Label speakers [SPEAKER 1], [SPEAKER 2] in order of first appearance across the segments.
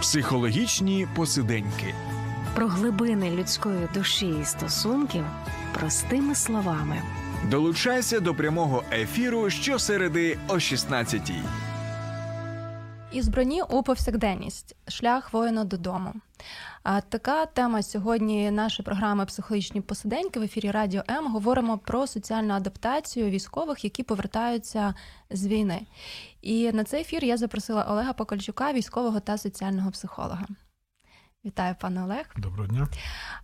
[SPEAKER 1] Психологічні посиденьки.
[SPEAKER 2] Про глибини людської душі і стосунків простими словами.
[SPEAKER 1] Долучайся до прямого ефіру щосереди о 16-й.
[SPEAKER 3] І зброні у повсякденність шлях воїна додому. А така тема сьогодні нашої програми Психологічні посиденьки в ефірі Радіо М. Говоримо про соціальну адаптацію військових, які повертаються з війни. І на цей ефір я запросила Олега Покольчука, військового та соціального психолога. Вітаю, пане Олег.
[SPEAKER 4] Доброго дня.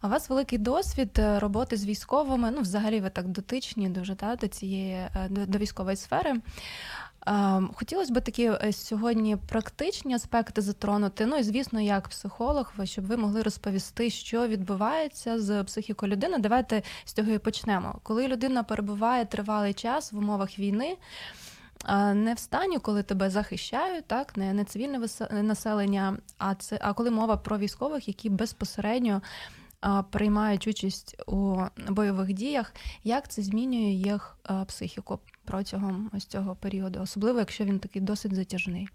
[SPEAKER 3] А у вас великий досвід е, роботи з військовими. Ну, взагалі, ви так дотичні дуже та, до цієї е, до, до військової сфери. Ем, хотілося б такі е, сьогодні практичні аспекти затронути. Ну і звісно, як психолог, щоб ви могли розповісти, що відбувається з психікою людини. Давайте з цього і почнемо. Коли людина перебуває тривалий час в умовах війни. Не в стані, коли тебе захищають, так не не цивільне населення, а це а коли мова про військових, які безпосередньо а, приймають участь у бойових діях, як це змінює їх а, психіку протягом ось цього періоду, особливо якщо він такий досить затяжний?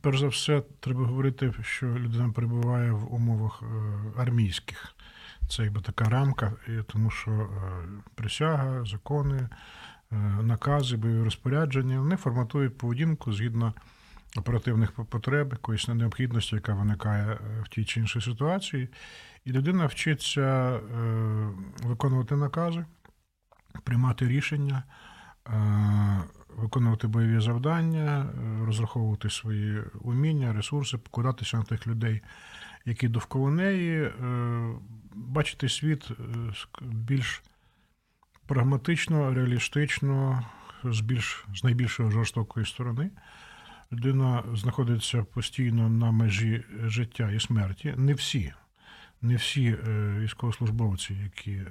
[SPEAKER 4] Перш за все, треба говорити, що людина перебуває в умовах е, армійських. Це якби така рамка, тому що е, присяга, закони. Е, накази, бойові розпорядження, вони форматують поведінку згідно оперативних потреб, якоїсь необхідності, яка виникає в тій чи іншій ситуації. І людина вчиться виконувати накази, приймати рішення, виконувати бойові завдання, розраховувати свої уміння, ресурси, покладатися на тих людей, які довкола неї, бачити світ більш прагматично, реалістично, з більш з найбільшої жорстокої сторони. Людина знаходиться постійно на межі життя і смерті. Не всі, не всі е, військовослужбовці, які е,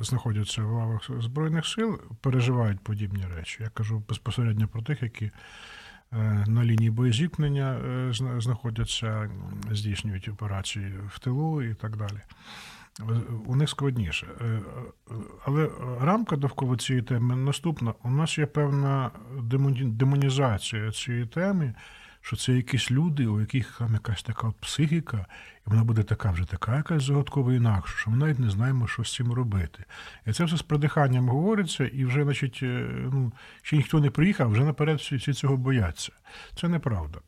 [SPEAKER 4] знаходяться в лавах Збройних сил, переживають подібні речі. Я кажу безпосередньо про тих, які е, на лінії боєзіткнення знаходяться, здійснюють операції в тилу і так далі у них складніше. Е, але рамка довкола цієї теми наступна. У нас є певна демонізація цієї теми, що це якісь люди, у яких там якась така от психіка, і вона буде така вже така, якась загадкова інакша, що ми навіть не знаємо, що з цим робити. І це все з придиханням говориться, і вже, значить, е, ну, ще ніхто не приїхав, вже наперед всі цього бояться. Це неправда.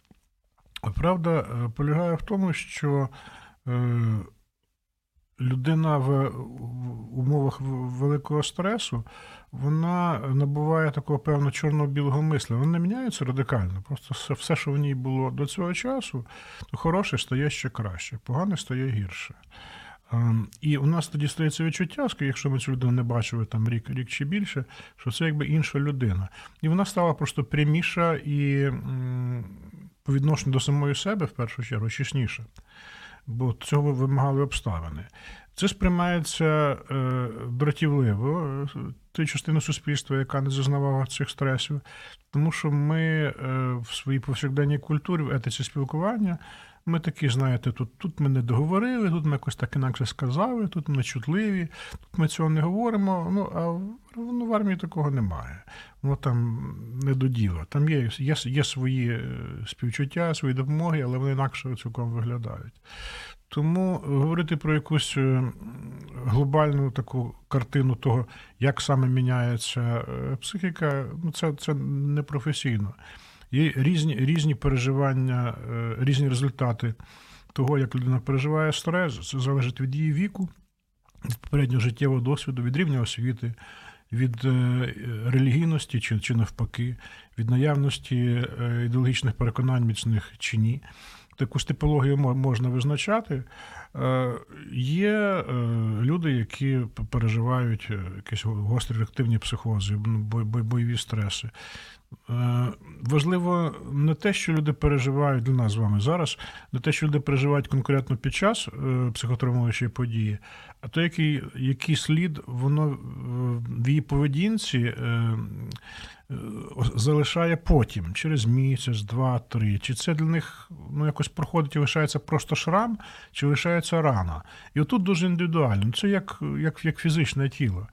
[SPEAKER 4] Правда е, полягає в тому, що людина в умовах великого стресу вона набуває такого певно чорно-білого мисля. Вона не міняється радикально. Просто все, що в ній було до цього часу, то хороше стає ще краще, погане стає гірше. Ем, і у нас тоді стається відчуття, якщо ми цю людину не бачили там рік рік чи більше, що це якби інша людина. І вона стала просто пряміша і по відношенню до самої себе, в першу чергу, чесніша бо цього вимагали обставини. Це сприймається е, дратівливо е, тією суспільства, яка не зазнавала цих стресів, тому що ми е, в своїй повсякденній культурі, в етиці спілкування, ми такі, знаєте, тут тут ми не договорили, тут ми якось так інакше сказали, тут ми чутливі, тут ми цього не говоримо. Ну а ну, в армії такого немає. Воно там не до діла. Там є, є, є свої співчуття, свої допомоги, але вони інакше цілком виглядають. Тому говорити про якусь е, глобальну таку картину того, як саме міняється е, психіка, ну це це непрофесійно. Є різні різні переживання, е, різні результати того, як людина переживає стрес, це залежить від її віку, від попереднього життєвого досвіду, від рівня освіти, від релігійності чи, чи навпаки, від наявності ідеологічних переконань міцних чи ні таку типологію можна визначати. Е, є е, люди, які переживають е, якісь гострі реактивні психози, ну, бойові стреси. Важливо не те, що люди переживають для нас з вами зараз, не те, що люди переживають конкретно під час психотравмуючої події, а то, який який слід воно в її поведінці залишає потім, через місяць, два, три. Чи це для них ну, якось проходить і лишається просто шрам, чи лишається рана. І отут дуже індивідуально. Це як як, як фізичне тіло.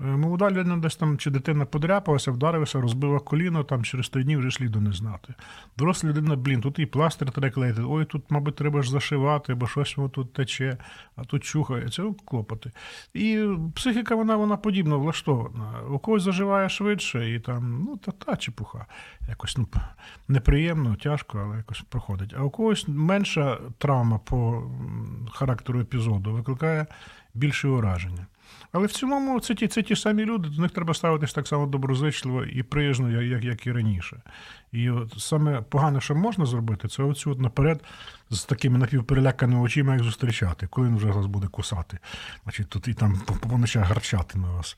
[SPEAKER 4] Е, Молода людина десь там чи дитина подряпалася, вдарилася, розбила коліно, там через три дні вже сліду не знати. Доросла людина, блін, тут і пластир треба клеїти, ой, тут, мабуть, треба ж зашивати, бо щось воно тут тече, а тут чухає. Це ну, клопоти. І психіка, вона, вона подібно влаштована. У когось заживає швидше, і там, ну, та та чепуха. Якось ну, неприємно, тяжко, але якось проходить. А у когось менша травма по характеру епізоду викликає більше ураження. Але в цілому це ті, це ті самі люди, до них треба ставитись так само доброзичливо і приязно, як, як, і раніше. І от саме погане, що можна зробити, це оцю от наперед з такими напівпереляканими очима, як зустрічати, коли він вже вас буде кусати. Значить, тут і там по, ночах гарчати на вас.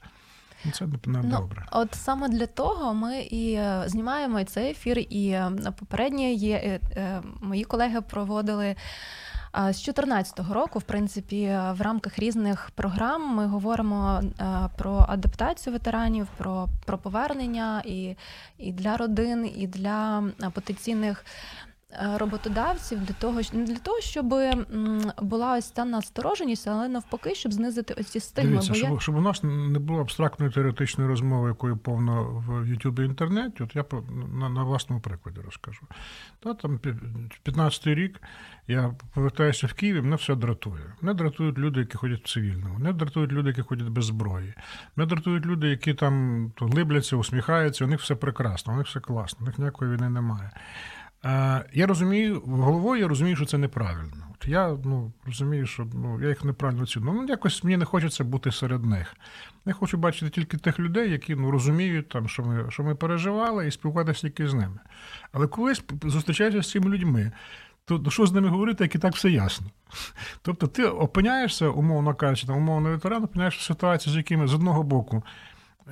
[SPEAKER 4] Ну, Це не,
[SPEAKER 3] Ну,
[SPEAKER 4] добре.
[SPEAKER 3] От саме для того ми і е, знімаємо цей ефір, і е, попередні є е, мої колеги проводили. З 2014 року, в принципі, е, в рамках різних програм ми говоримо е, про адаптацію ветеранів, про, про повернення і, і для родин, і для е, потенційних роботодавців для того, не для того, щоб була ось ця настороженість, але навпаки, щоб знизити ось ці стигми.
[SPEAKER 4] Дивіться,
[SPEAKER 3] Бо я-
[SPEAKER 4] щоб, щоб у нас не було абстрактної теоретичної розмови, якою повно в Ютубі і інтернеті, от я на, на власному прикладі розкажу. Та, там 15-й рік я повертаюся в Київ, мене все дратує. Мене дратують люди, які ходять в цивільному, мене дратують люди, які ходять без зброї. Мене дратують люди, які там то, глибляться, усміхаються, у них все прекрасно, у них все класно, у них ніякої війни немає. Е, я розумію, головою я розумію, що це неправильно. От я ну, розумію, що ну, я їх неправильно ціную. Ну, якось мені не хочеться бути серед них. Я хочу бачити тільки тих людей, які ну, розуміють, там, що, ми, що ми переживали, і спілкуватися тільки з ними. Але колись зустрічаєшся з цими людьми, то що з ними говорити, як і так все ясно. Тобто ти опиняєшся, умовно кажучи, там, умовно ветеран, опиняєшся в ситуації, з якими з одного боку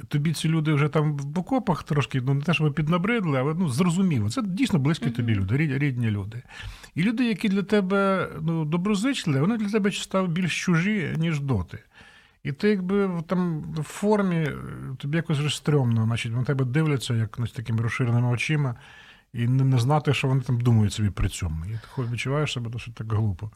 [SPEAKER 4] тобі ці люди вже там в окопах трошки, ну не те, щоб піднабридли, але ну, зрозуміло. Це дійсно близькі тобі люди, рідні люди. І люди, які для тебе ну, доброзичливі, вони для тебе стали більш чужі, ніж доти. І ти якби в- там в формі е, тобі якось вже стрьомно, значить, на тебе дивляться як значить, такими розширеними очима, і не, не знати, що вони там думають собі при цьому. І ти відчуваєш себе досить так глупо.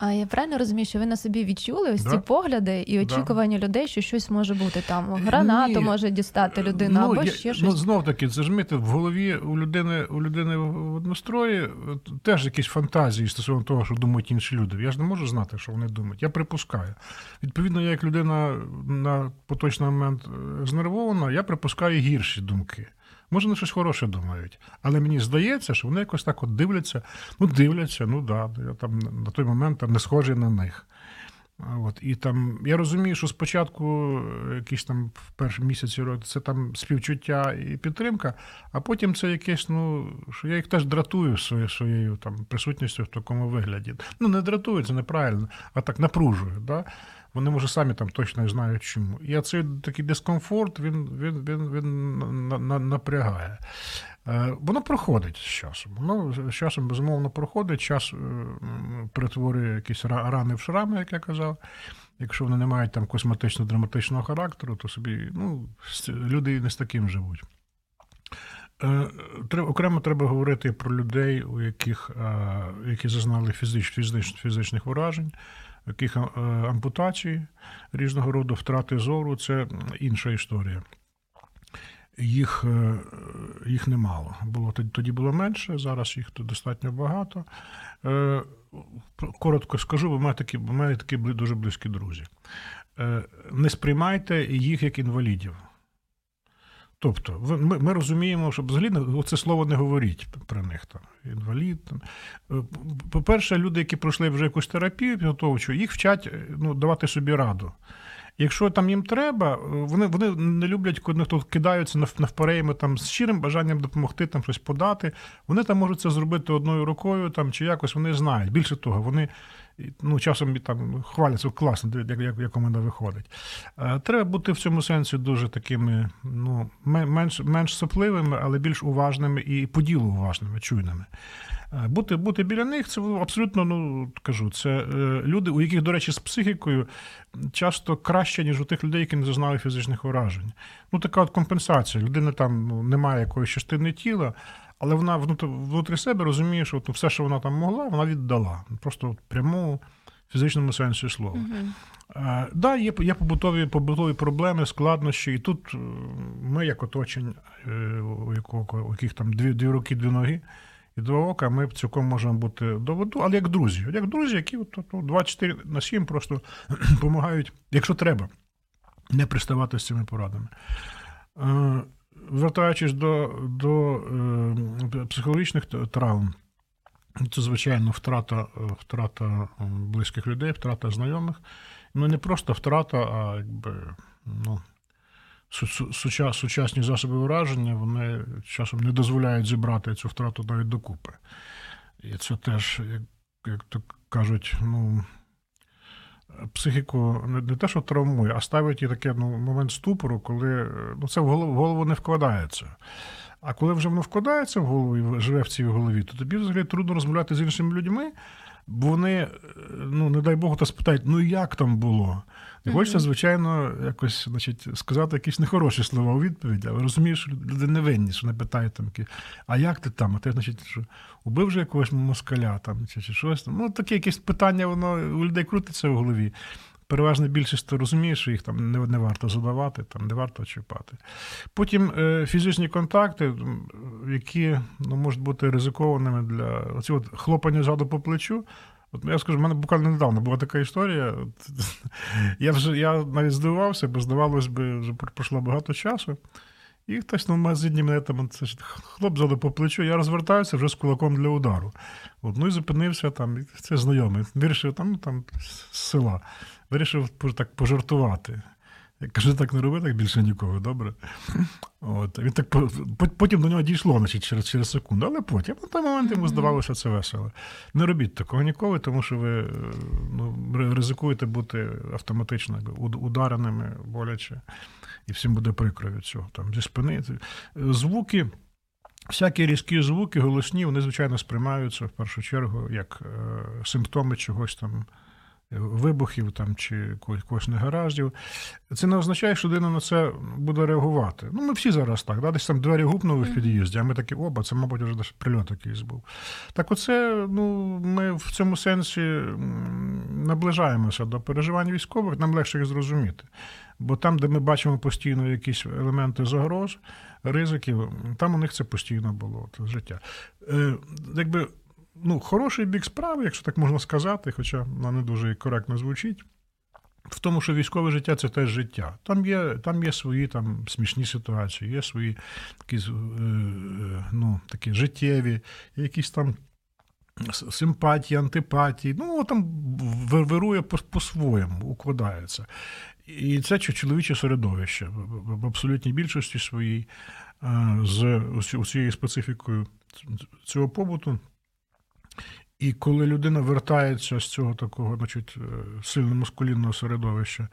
[SPEAKER 3] А я правильно розумію, що ви на собі відчули ось
[SPEAKER 4] Да.
[SPEAKER 3] ці погляди і
[SPEAKER 4] Да.
[SPEAKER 3] очікування людей, що щось може бути там. Гранату
[SPEAKER 4] Ні.
[SPEAKER 3] може дістати людина, або
[SPEAKER 4] я-
[SPEAKER 3] ще
[SPEAKER 4] Ну, знов таки, це ж мити в голові у людини, у людини в однострої е, теж якісь фантазії стосовно того, що думають інші люди. Я ж не можу знати, що вони думають. Я припускаю. Відповідно, я як людина на поточний момент е, знервована, я припускаю гірші думки. Може, вони щось хороше думають, але мені здається, що вони якось так от дивляться, ну дивляться, ну да, я там на той момент там не схожий на них. От, і там, я розумію, що спочатку е, якісь там в перші місяці року це там співчуття і підтримка, а потім це якесь, ну, що я їх теж дратую своєю, своєю там, присутністю в такому вигляді. Ну, не дратую, це неправильно, а так напружую. Да? Вони, може, самі там точно знають чому. І цей такий дискомфорт він, він, він, він на- на- напрягає. Е, Воно проходить з часом. Воно з часом, безумовно, проходить. Час е, перетворює якісь рани в шрами, як я казав. Якщо вони не мають там косметично-драматичного характеру, то собі ну, люди не з таким живуть. Е, Треба, окремо треба говорити про людей, у яких, які зазнали фізич, фізич, фізичних уражень, у яких ампутацій ампутації різного роду втрати зору це інша історія. Їх, е, їх немало. Було, тоді- було менше, зараз їх достатньо багато. Е, Коротко скажу, бо в мене такі, в мене такі дуже близькі друзі. Е, Не сприймайте їх як інвалідів. Тобто, ми, ми розуміємо, що взагалі це слово не говоріть про них там. Інвалід. Там. Е, По-перше, люди, які пройшли вже якусь терапію підготовчу, їх вчать е, ну, давати собі раду. Якщо там їм треба, е, вони, вони не люблять, коли хто кидаються нав- навперейми там з щирим бажанням допомогти, там щось подати. Вони там можуть це зробити одною рукою, там чи якось вони знають. Більше того, вони ну, часом там хваляться класно, як, як, як у мене виходить. Е, Треба бути в цьому сенсі дуже такими, ну, менш, менш сопливими, але більш уважними і по ділу уважними, чуйними. Е, Бути, бути біля них це абсолютно, ну кажу, це е, люди, у яких, до речі, з психікою часто краще, ніж у тих людей, які не зазнали фізичних уражень. Ну, така от компенсація. Людина там ну, не має якоїсь частини тіла, але вона внутрі себе розуміє, що от, ну, все, що вона там могла, вона віддала. Просто от в фізичному сенсі слова.
[SPEAKER 3] Мгм.
[SPEAKER 4] Так, да, є, є побутові, побутові проблеми, складнощі, і тут е, ми, як оточень, е, у якого, у яких там дві, дві руки, дві ноги і два ока, ми цілком можемо бути до воду, але як друзі. Як друзі, які от, от, от 24 на 7 просто допомагають, якщо треба, не приставати з цими порадами. Е, Вертаючись до, до е, психологічних травм, це, звичайно, втрата, втрата близьких людей, втрата знайомих. Ну, не просто втрата, а якби, ну, сучасні засоби ураження вони часом не дозволяють зібрати цю втрату навіть докупи. І це теж, як, як то кажуть, ну, психіку не, не те, що травмує, а ставить їй таке ну, момент ступору, коли ну, це в голову, в голову не вкладається. А коли вже воно вкладається в голову і живе в цій голові, то тобі взагалі трудно розмовляти з іншими людьми, бо вони, е, ну, не дай Бог, то спитають, ну як там було? І хочеться, звичайно, якось значить, сказати якісь нехороші слова у відповідь, але розумієш, що люди невинні, що не питають там, а як ти там? А ти, значить, що убив же якогось москаля там, чи, чи щось там. Ну, таке якесь питання, воно у людей крутиться в голові. Переважна більшість то розуміє, що їх там не, не варто задавати, там не варто чіпати. Потім е, фізичні контакти, які ну, можуть бути ризикованими для оці от хлопання ззаду по плечу. От я скажу, в мене буквально недавно була така історія. Я вже я навіть здивувався, бо здавалось би, вже пройшло багато часу. І хтось на магазині мене там це хлоп зали по плечу, я розвертаюся вже з кулаком для удару. От, ну і зупинився там, це знайомий. Вирішив там, ну, там з села. Вирішив так пожартувати. Я кажу, так не роби, так більше нікого, добре. От. Він так, по- по- потім до нього дійшло значить, через, через секунду, але потім на той момент йому здавалося це весело. Не робіть такого ніколи, тому що ви ну, ризикуєте бути автоматично удареними боляче, і всім буде прикро від цього. Там, зі спини. Звуки. Всякі різкі звуки, голосні, вони, звичайно, сприймаються в першу чергу як е, симптоми чогось там, вибухів там, чи якогось негараздів. Це не означає, що людина на це буде реагувати. Ну, ми всі зараз так, да? десь там двері гупнули в під'їзді, а ми такі, оба, це, мабуть, вже десь прильот якийсь був. Так оце, ну, ми в цьому сенсі наближаємося до переживань військових, нам легше їх зрозуміти. Бо там, де ми бачимо постійно якісь елементи загроз, ризиків, там у них це постійно було це життя. Е, якби, ну, хороший бік справи, якщо так можна сказати, хоча вона не дуже коректно звучить. В тому, що військове життя це теж життя. Там є, там є свої там, смішні ситуації, є свої такі, е, е, ну, такі життєві, якісь там симпатії, антипатії. Ну, там ви- вирує по- по-своєму, укладається. І це чоловіче середовище в- абсолютній більшості своїй е, з усі- усією специфікою цього побуту. І коли людина вертається з цього такого, значить, е, сильно маскулінного середовища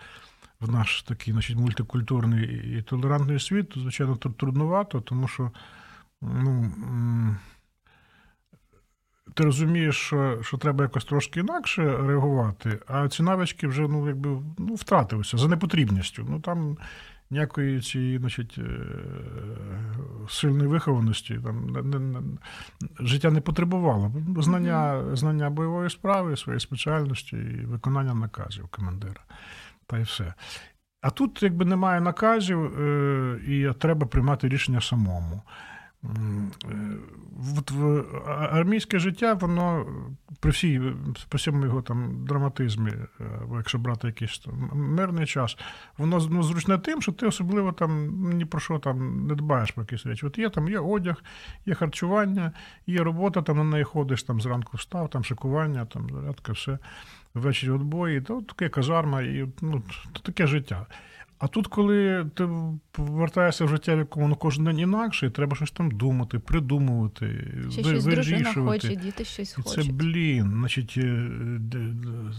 [SPEAKER 4] в наш такий, значить, мультикультурний і толерантний світ, то, звичайно, тут трудновато, тому що ну, ти розумієш, що, що треба якось трошки інакше реагувати, а ці навички вже ну, якби, ну, втратилися за непотрібністю. Ну, там ніякої цієї значить, е, сильної вихованості там, не, не, не, життя не потребувало. Знання, знання бойової справи, своєї спеціальності і виконання наказів командира. Та й все. А тут якби немає наказів, е, і треба приймати рішення самому. Е, От в армійське життя, воно при всій при всьому його там драматизмі, е, якщо брати якийсь там мирний час, воно ну, зручне тим, що ти особливо там ні про що там не дбаєш про якісь речі. От є там є одяг, є харчування, є робота, там на неї ходиш, там зранку встав, там шикування, там зарядка, все. Ввечері відбої, то таке казарма, і ну, таке життя. А тут, коли ти повертаєшся в життя, в якому ну, кожен день інакше, і треба щось там думати, придумувати,
[SPEAKER 3] Ще
[SPEAKER 4] ви-
[SPEAKER 3] щось дружина хоче, діти щось
[SPEAKER 4] І це, блін, значить, е,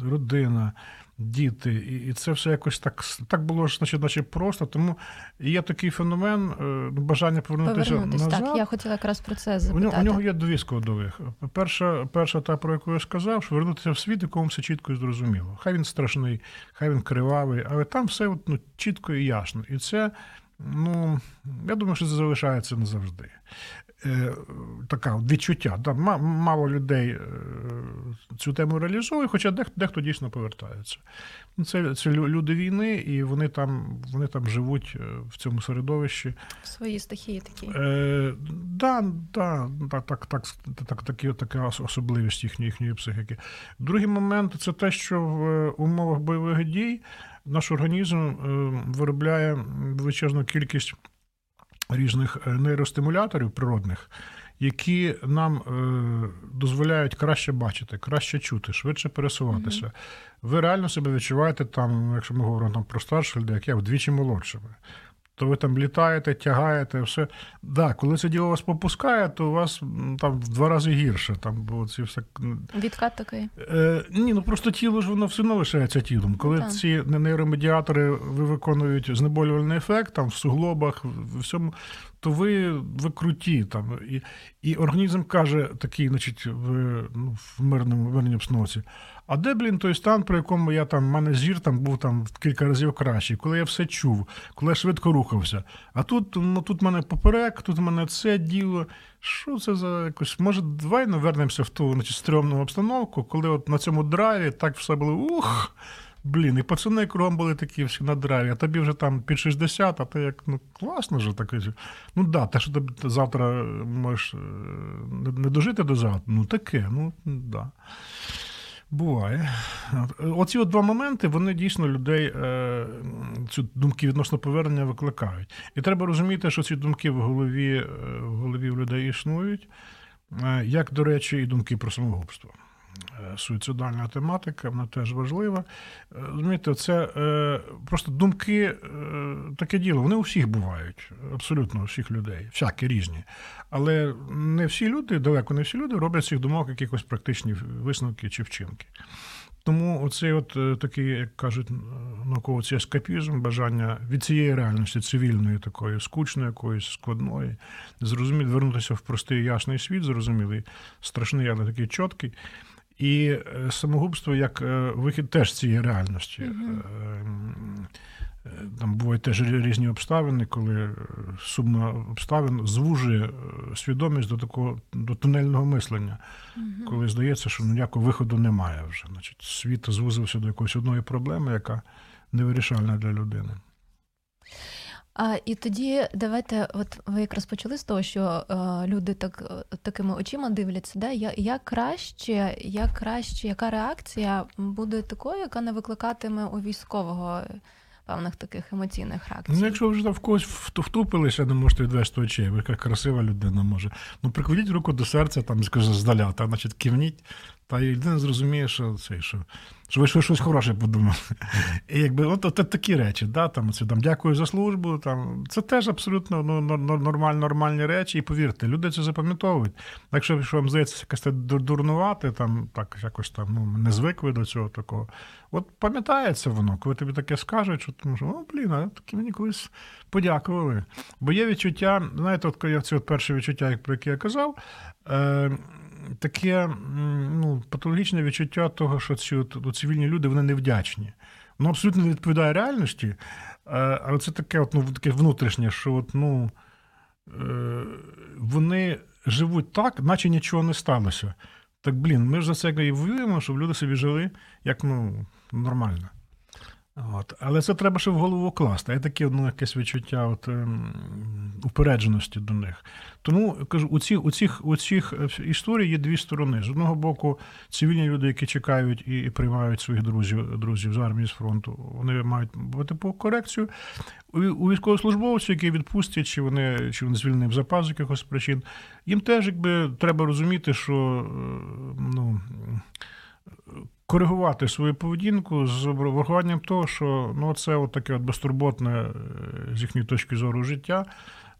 [SPEAKER 4] родина, діти, і, це все якось так, так було ж, значить, наче просто. Тому є такий феномен е, ну, бажання повернутися
[SPEAKER 3] Повернутись.
[SPEAKER 4] назад.
[SPEAKER 3] Так, я хотіла якраз про це
[SPEAKER 4] У нього, у нього є дві складових. Перша, перша та, про яку я сказав, що вернутися в світ, якому все чітко і зрозуміло. Хай він страшний, хай він кривавий, але там все от, ну, чітко і ясно. І це, ну, я думаю, що це залишається назавжди. Е, така відчуття. Да, мало людей е, цю тему реалізовує, хоча дехто, дехто дійсно повертається. Ну, Це, це люди війни, і вони там, вони там живуть е, в цьому середовищі.
[SPEAKER 3] В своїй стихії такі.
[SPEAKER 4] Е, да, да, так, так, так, так, такі, така особливість їхньої, їхньої психіки. Другий момент це те, що в умовах бойових дій наш організм виробляє величезну кількість різних е, нейростимуляторів природних, які нам е, дозволяють краще бачити, краще чути, швидше пересуватися. Ви реально себе відчуваєте там, якщо ми говоримо там про старших людей, як я вдвічі молодшими. То ви там літаєте, тягаєте, все. Да, коли це діло вас попускає, то у вас там в два рази гірше. Там, бо ці все...
[SPEAKER 3] Відкат такий.
[SPEAKER 4] Е, ні, ну просто тіло ж воно все одно лишається тілом. Коли
[SPEAKER 3] так.
[SPEAKER 4] ці нейромедіатори ви виконують знеболювальний ефект там в суглобах, в всьому, то ви, ви круті. Там, і, і організм каже такий, значить, в, ну, в мирному мирній обстановці. А де, блін, той стан, про якому я там, в мене зір там був там кілька разів кращий, коли я все чув, коли я швидко рухався. А тут, ну тут в мене поперек, тут в мене це діло. Що це за якось? Може, давай ну, вернемося в ту значить, стрьомну обстановку, коли от на цьому драйві так все було ух. Блін, і пацани кругом були такі всі на драйві, а тобі вже там під 60, а ти як, ну класно ж таке. Ну да, те, що тобі завтра можеш е, не дожити до завтра, ну таке, ну да. Буває. Оці от два моменти, вони дійсно людей е, цю думки відносно повернення викликають. І треба розуміти, що ці думки в голові, е, в голові у людей існують, е, як, до речі, і думки про самогубство. Е, Суїцидальна тематика, вона теж важлива. Е, Розумієте, це е, просто думки, таке діло, вони у всіх бувають, абсолютно у всіх людей, всякі різні. Але не всі люди, далеко не всі люди роблять цих думок якихось практичні висновки чи вчинки. Тому оцей от такий, як кажуть науковці, ескапізм, бажання від цієї реальності цивільної, такої скучної, якоїсь складної, зрозуміти, вернутися в простий ясний світ, зрозумілий, страшний, але такий чіткий. І е, самогубство як е, вихід теж з цієї реальності. Е, Там бувають теж різні обставини, коли сумна обставин звужує свідомість до такого до тунельного мислення, коли здається, що ніякого виходу немає вже. Значить, світ звузився до якоїсь одної проблеми, яка невирішальна для людини.
[SPEAKER 3] А і тоді давайте, от ви якраз почали з того, що е, люди так е, такими очима дивляться. Да? Я, як краще, як краще, яка реакція буде такою, яка не викликатиме у військового певних таких емоційних реакцій?
[SPEAKER 4] Ну, якщо ви вже в когось вт- втупилися, не можете відвести очей, ви яка красива людина може. Ну, прикладіть руку до серця, там, скажу, здаля, та, значить, кивніть, та людина зрозуміє, що, це, що, що ви щось, хороше подумали. І якби от, от, такі речі, да, там, це, там, дякую за службу, там, це теж абсолютно ну, нор- нор- нормаль, нормальні речі. І повірте, люди це запам'ятовують. Якщо якщо вам здається якось це дурнувати, там, так, якось там, ну, не звикли до цього такого. От пам'ятається воно, коли тобі таке скажуть, що тому що, о, блін, а такі мені колись подякували. Бо є відчуття, знаєте, от я це от перше відчуття, як- про яке я казав, е, таке ну, патологічне відчуття того, що ці от, цивільні люди вони невдячні. Воно абсолютно не відповідає реальності, е, але це таке, от, ну, таке внутрішнє, що от, ну, е, вони живуть так, наче нічого не сталося. Так, блін, ми ж за це і воюємо, щоб люди собі жили як ну, нормально. От. Але це треба ще в голову класти. Є таке ну, якесь відчуття от, ем, упередженості до них. Тому кажу, у цих, у, цих, у цих е, історій є дві сторони. З одного боку, цивільні люди, які чекають і, і приймають своїх друзів, друзів з армії з фронту, вони мають бути по корекцію. У, у військовослужбовців, які відпустять, чи вони, чи вони звільнені в запас з якихось причин, їм теж якби треба розуміти, що е, ну. Коригувати свою поведінку з врахуванням того, що ну, це от таке от безтурботне е, з їхньої точки зору життя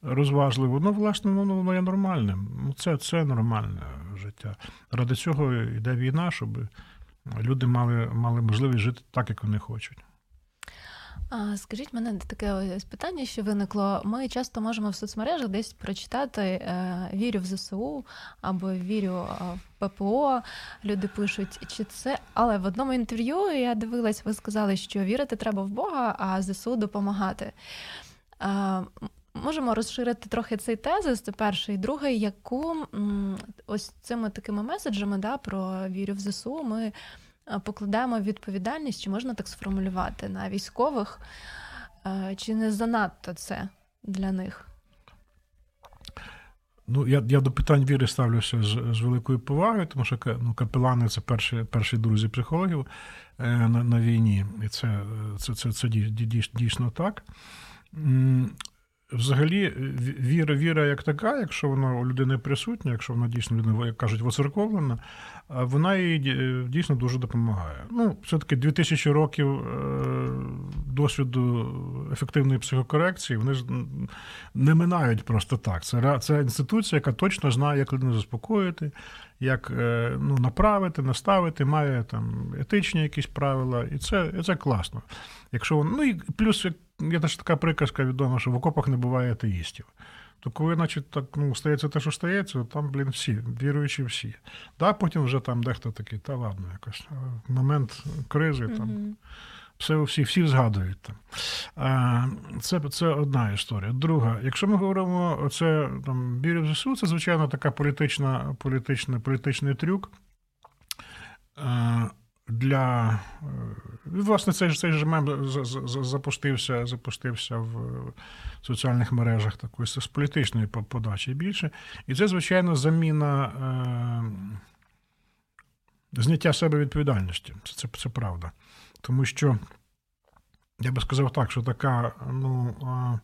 [SPEAKER 4] розважливо. Ну, власне, ну, воно є нормальним. Ну, це, це нормальне життя. Ради цього йде війна, щоб люди мали, мали можливість жити так, як вони хочуть.
[SPEAKER 3] А, скажіть мене таке ось питання, що виникло. Ми часто можемо в соцмережах десь прочитати е, вірю в ЗСУ або вірю в ППО. Люди пишуть, чи це. Але в одному інтерв'ю я дивилась, ви сказали, що вірити треба в Бога, а ЗСУ допомагати. Можемо розширити трохи цей тезис. Це перший, і другий, яку ось цими такими меседжами да, про вірю в ЗСУ ми покладаємо відповідальність, чи можна так сформулювати на військових, чи не занадто це для них?
[SPEAKER 4] Ну, я я до питань віри ставлюся з з великою повагою, тому що ну, капелани це перші перші друзі психологів е, на на війні. І це це, це, це дійсно так. Взагалі, е, віра, віра як така, якщо вона у людини присутня, якщо вона дійсно людина, як кажуть, воцерковлена, вона їй е, дійсно дуже допомагає. Ну, все-таки 2000 років е, досвіду ефективної психокорекції, вони ж не минають просто так. Це це інституція, яка точно знає, як людину заспокоїти, як ну, направити, наставити, має там етичні якісь правила, і це і це класно. Якщо Ну і плюс є теж така приказка відома, що в окопах не буває атеїстів. То коли, значить, так ну, стається те, що стається, там, блін, всі, віруючі всі. Да, Потім вже там дехто такий, та ладно, якось. Момент кризи там. Mm-hmm. Все всі всі згадують там. А, Це це одна історія. Друга, якщо ми говоримо, оце там вірю в ЗСУ, це звичайно така політична, політична, політичний трюк. Для е, власне цей цей ж мем запустився запустився в соціальних мережах такої з політичної подачі більше. І це, звичайно, заміна е, зняття себе відповідальності. Це, це, Це правда. Тому що я би сказав так, що така, ну. Е,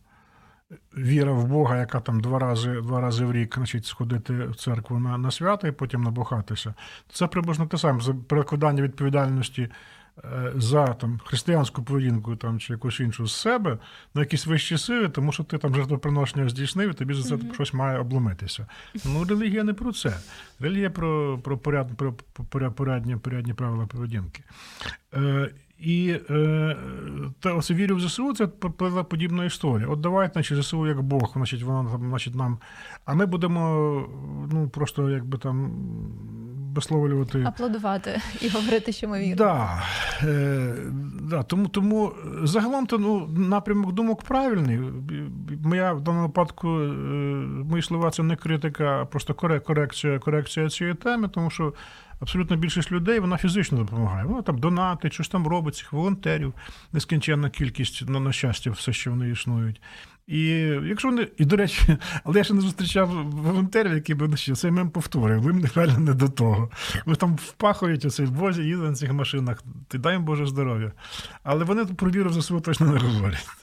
[SPEAKER 4] віра в Бога, яка там два рази два рази в рік значить, сходити в церкву на на свято і потім набухатися. Це приблизно те саме за перекладання відповідальності е, за там, християнську поведінку там, чи якусь іншу з себе на якісь вищі сили, тому що ти там жертвоприношення здійснив, і тобі за це mm-hmm. щось має обломитися. Ну, релігія не про це. Релігія про про, поряд, про порядні, порядні правила поведінки. Е, і е, та ось вірю в ЗСУ це подібна історія. От давайте, значить, ЗСУ як Бог, значить, вона там, значить, нам. А ми будемо ну, просто якби там висловлювати.
[SPEAKER 3] Аплодувати і говорити, що ми віримо.
[SPEAKER 4] Да, е, да, Тому тому загалом то ну, напрямок думок правильний. Моя в даному випадку е, мої слова це не критика, а просто корекція, корекція цієї теми, тому що абсолютно більшість людей вона фізично допомагає. Вона там донатить, щось там робить, цих волонтерів, нескінченна кількість на, на щастя, все, що вони існують. І якщо вони, і до речі, але я ще не зустрічав волонтерів, які б ну, цей мем повторив, ви реально не до того. Ви там впахують оцей возі, їздять на цих машинах, ти дай їм Боже здоров'я. Але вони про віру за себе точно не говорять.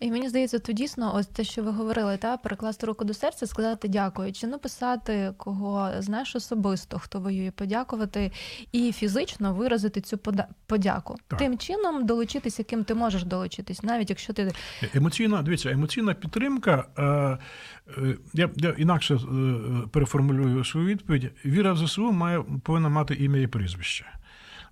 [SPEAKER 3] І мені здається, то дійсно, ось те, що ви говорили, та перекласти руку до серця, сказати дякую, чи написати кого знаєш особисто, хто воює, подякувати і фізично виразити цю подяку. Так. Тим чином долучитись, яким ти можеш долучитись, навіть якщо ти
[SPEAKER 4] емоційна, дивіться, емоційна підтримка. Е, е, я я інакше е, переформулюю свою відповідь. Віра в ЗСУ має повинна мати ім'я і прізвище.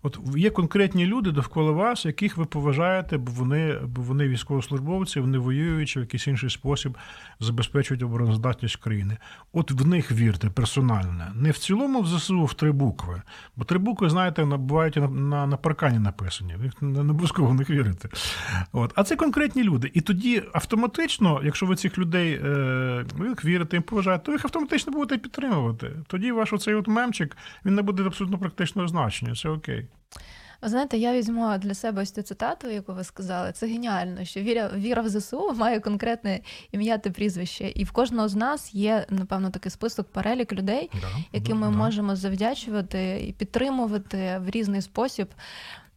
[SPEAKER 4] От є конкретні люди довкола вас, яких ви поважаєте, бо вони бо вони військовослужбовці, вони воюючи в якийсь інший спосіб забезпечують обороноздатність країни. От в них вірте персонально, не в цілому в ЗСУ в три букви. Бо три букви, знаєте, бувають на на, на паркані написані. Ви не обов'язково в них вірите. От. А це конкретні люди. І тоді автоматично, якщо ви цих людей е, вірите, їм поважаєте, то їх автоматично будете підтримувати. Тоді ваш оцей от мемчик він не буде абсолютно практичного значення. Це окей.
[SPEAKER 3] Ви знаєте, я візьму для себе ось цю цитату, яку ви сказали. Це геніально, що віра віра в ЗСУ має конкретне ім'я та прізвище. І в кожного з нас є, напевно, такий список перелік людей, да, яким ми да. можемо завдячувати і підтримувати в різний спосіб.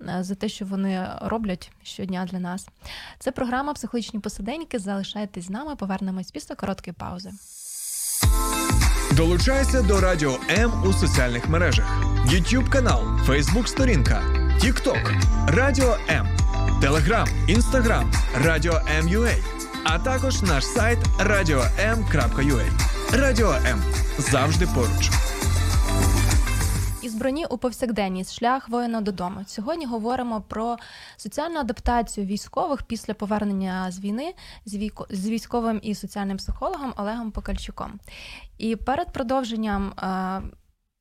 [SPEAKER 3] Е, за те, що вони роблять щодня для нас. Це програма Психологічні посиденьки. Залишайтесь з нами, повернемось після короткої паузи.
[SPEAKER 1] Долучайся до Радіо М у соціальних мережах: YouTube канал, Facebook сторінка, TikTok, Радіо М, Телеграм, Інстаграм, Радіо М.Ю.А. а також наш сайт radio.m.ua. Радіо М завжди поруч.
[SPEAKER 3] Із броні у повсякденність шлях воїна додому. Сьогодні говоримо про соціальну адаптацію військових після повернення з війни з військовим і соціальним психологом Олегом Покальчуком. І перед продовженням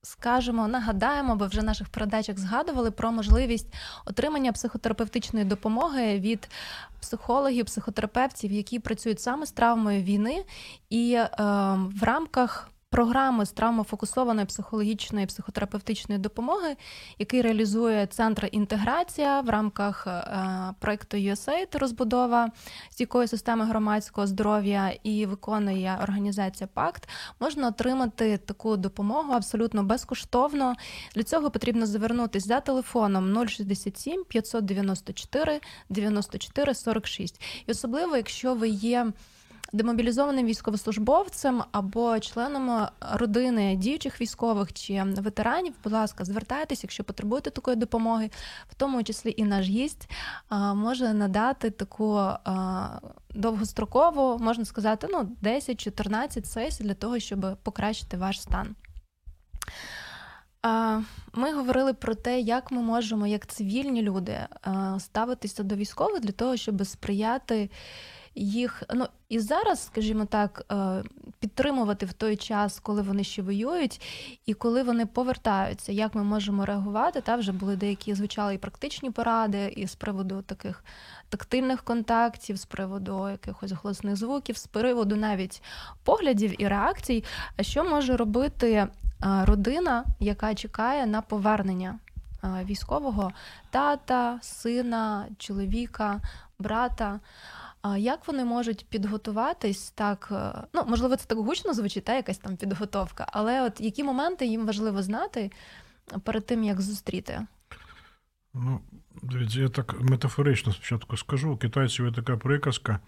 [SPEAKER 3] скажемо, нагадаємо, бо вже наших передачах згадували про можливість отримання психотерапевтичної допомоги від психологів, психотерапевтів, які працюють саме з травмою війни, і е, в рамках. Програми з травмофокусованої психологічної психотерапевтичної допомоги, який реалізує центр інтеграція в рамках е, проекту USAID розбудова стійкої системи громадського здоров'я і виконує організація Пакт, можна отримати таку допомогу абсолютно безкоштовно. Для цього потрібно звернутися за телефоном 067 594 94 46. І особливо, якщо ви є демобілізованим військовослужбовцем або членом родини діючих військових чи ветеранів, будь ласка, звертайтеся, якщо потребуєте такої допомоги, в тому числі і наш гість може надати таку довгострокову, можна сказати, ну 10-14 сесій для того, щоб покращити ваш стан. Ми говорили про те, як ми можемо, як цивільні люди, ставитися до військових для того, щоб сприяти їх. Ну і зараз, скажімо так, е, підтримувати в той час, коли вони ще воюють, і коли вони повертаються, як ми можемо реагувати. Та вже були деякі звучали і практичні поради, і з приводу таких тактильних контактів, з приводу якихось голосних звуків, з приводу навіть поглядів і реакцій. А що може робити е, родина, яка чекає на повернення? Е, військового тата, сина, чоловіка, брата. А як вони можуть підготуватись так? Е, ну можливо, це так гучно звучить, та якась там підготовка, але от які моменти їм важливо знати перед тим, як зустріти?
[SPEAKER 4] Ну, дивіться, я так метафорично спочатку скажу. У китайців є така приказка,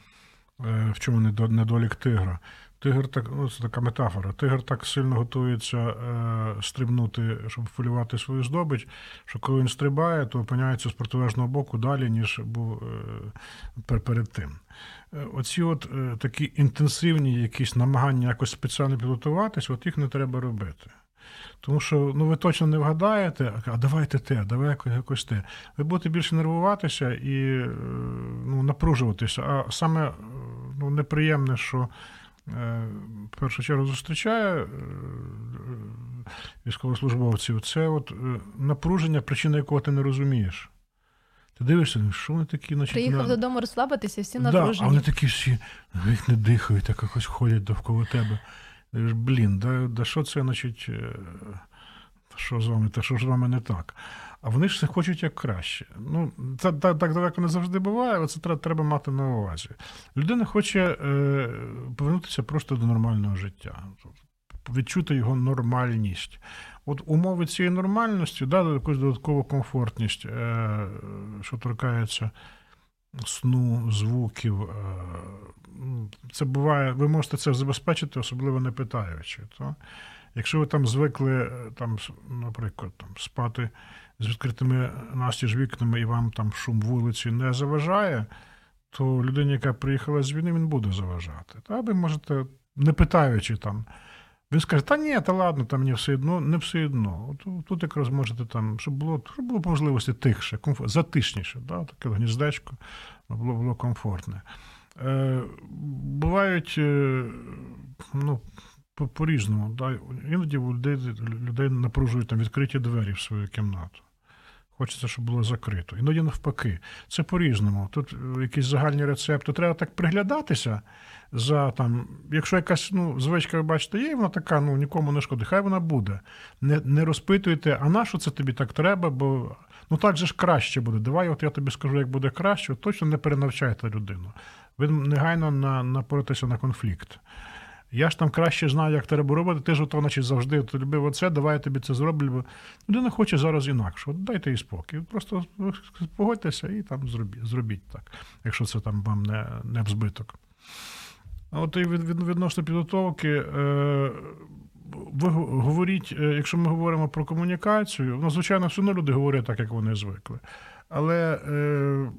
[SPEAKER 4] е, в чому недолік тигра. Тигр так, ну це така метафора. Тигр так сильно готується е, стрибнути, щоб полювати свою здобич, що коли він стрибає, то опиняється з протилежного боку далі, ніж був е, перед тим. Е, оці от е, такі інтенсивні якісь намагання якось спеціально підготуватись, от їх не треба робити. Тому що ну, ви точно не вгадаєте, а давайте те, давай якось те. Ви будете більше нервуватися і е, ну, напружуватися. А саме ну, неприємне, що в першу чергу зустрічає військовослужбовців, це от напруження, причина якого ти не розумієш. Ти дивишся, ну, що вони такі, значить,
[SPEAKER 3] Приїхав
[SPEAKER 4] на...
[SPEAKER 3] додому розслабитися, всі
[SPEAKER 4] да. А вони такі всі, їх не дихають, так якось ходять довкола тебе. Блін, да, да що це, значить, е, що з вами, та що ж з вами не так? А вони ж хочуть як краще. Ну, це так так далеко не завжди буває, але це треба, мати на увазі. Людина хоче е, повернутися просто до нормального життя, відчути його нормальність. От умови цієї нормальності, да, якусь додаткову комфортність, е, що торкається сну, звуків. Е, це буває, ви можете це забезпечити, особливо не питаючи. То? Якщо ви там звикли, е, там, наприклад, там, спати з відкритими настіж вікнами і вам там шум вулиці не заважає, то людині, яка приїхала з війни, він буде заважати. Та ви можете, не питаючи там. Він скаже, та ні, та ладно, там мені все одно, не все одно. От, Тут якраз можете там, щоб було щоб було по можливості тихше, комфорт, затишніше, да? таке гніздечко було було комфортне. Е, Бувають е, ну, по-різному. Да? Іноді людей, людей напружують там відкриті двері в свою кімнату. Хочеться, щоб було закрито. Іноді навпаки. Це по-різному. Тут е, якісь загальні рецепти. Треба так приглядатися за там, якщо якась ну, звичка, ви бачите, є, вона така, ну нікому не шкодить, хай вона буде. Не не розпитуйте, а на що це тобі так треба, бо ну так же ж краще буде. Давай, от я тобі скажу, як буде краще, точно не перенавчайте людину. Ви негайно на, напоритеся на конфлікт. Я ж там краще знаю, як треба робити, ти ж ото, значить, завжди ти любив оце, давай я тобі це зроблю. Бо людина хоче зараз інакше. От дайте їй спокій. Просто погодьтеся і там зробіть, зробіть так, якщо це там вам не не збиток. От і відносно підготовки, е, ви говоріть, е, якщо ми говоримо про комунікацію, ну, звичайно, все одно люди говорять так, як вони звикли. Але е,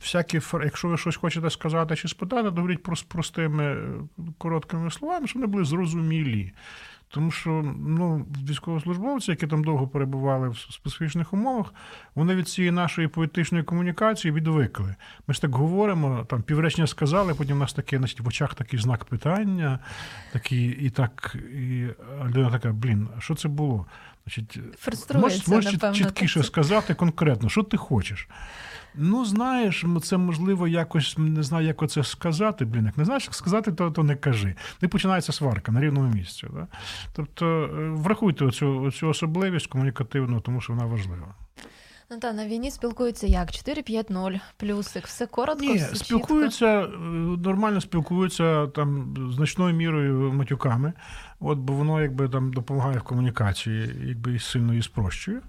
[SPEAKER 4] всякі, якщо ви щось хочете сказати чи спитати, то говоріть про простими короткими словами, щоб вони були зрозумілі. Тому що ну, військовослужбовці, які там довго перебували в специфічних умовах, вони від цієї нашої поетичної комунікації відвикли. Ми ж так говоримо, там півречення сказали, потім у нас таке, значить, в очах такий знак питання, такий, і так, і людина така, блін, а що це було? Значить,
[SPEAKER 3] Фруструється,
[SPEAKER 4] можеш
[SPEAKER 3] напевно.
[SPEAKER 4] чіткіше
[SPEAKER 3] так.
[SPEAKER 4] сказати конкретно, що ти хочеш. Ну, знаєш, це можливо якось не знаю, як оце сказати. Блін, як не знаєш, як сказати, то, то не кажи. І починається сварка на рівному місці. Да? Тобто е, врахуйте оцю, оцю особливість комунікативну, тому що вона важлива.
[SPEAKER 3] Ну та на війні спілкуються як 4-5-0, плюсик, все коротко,
[SPEAKER 4] Ні,
[SPEAKER 3] все
[SPEAKER 4] спілкуються, е, нормально спілкуються там значною мірою матюками, от, бо воно якби там допомагає в комунікації, якби і сильно її спрощує.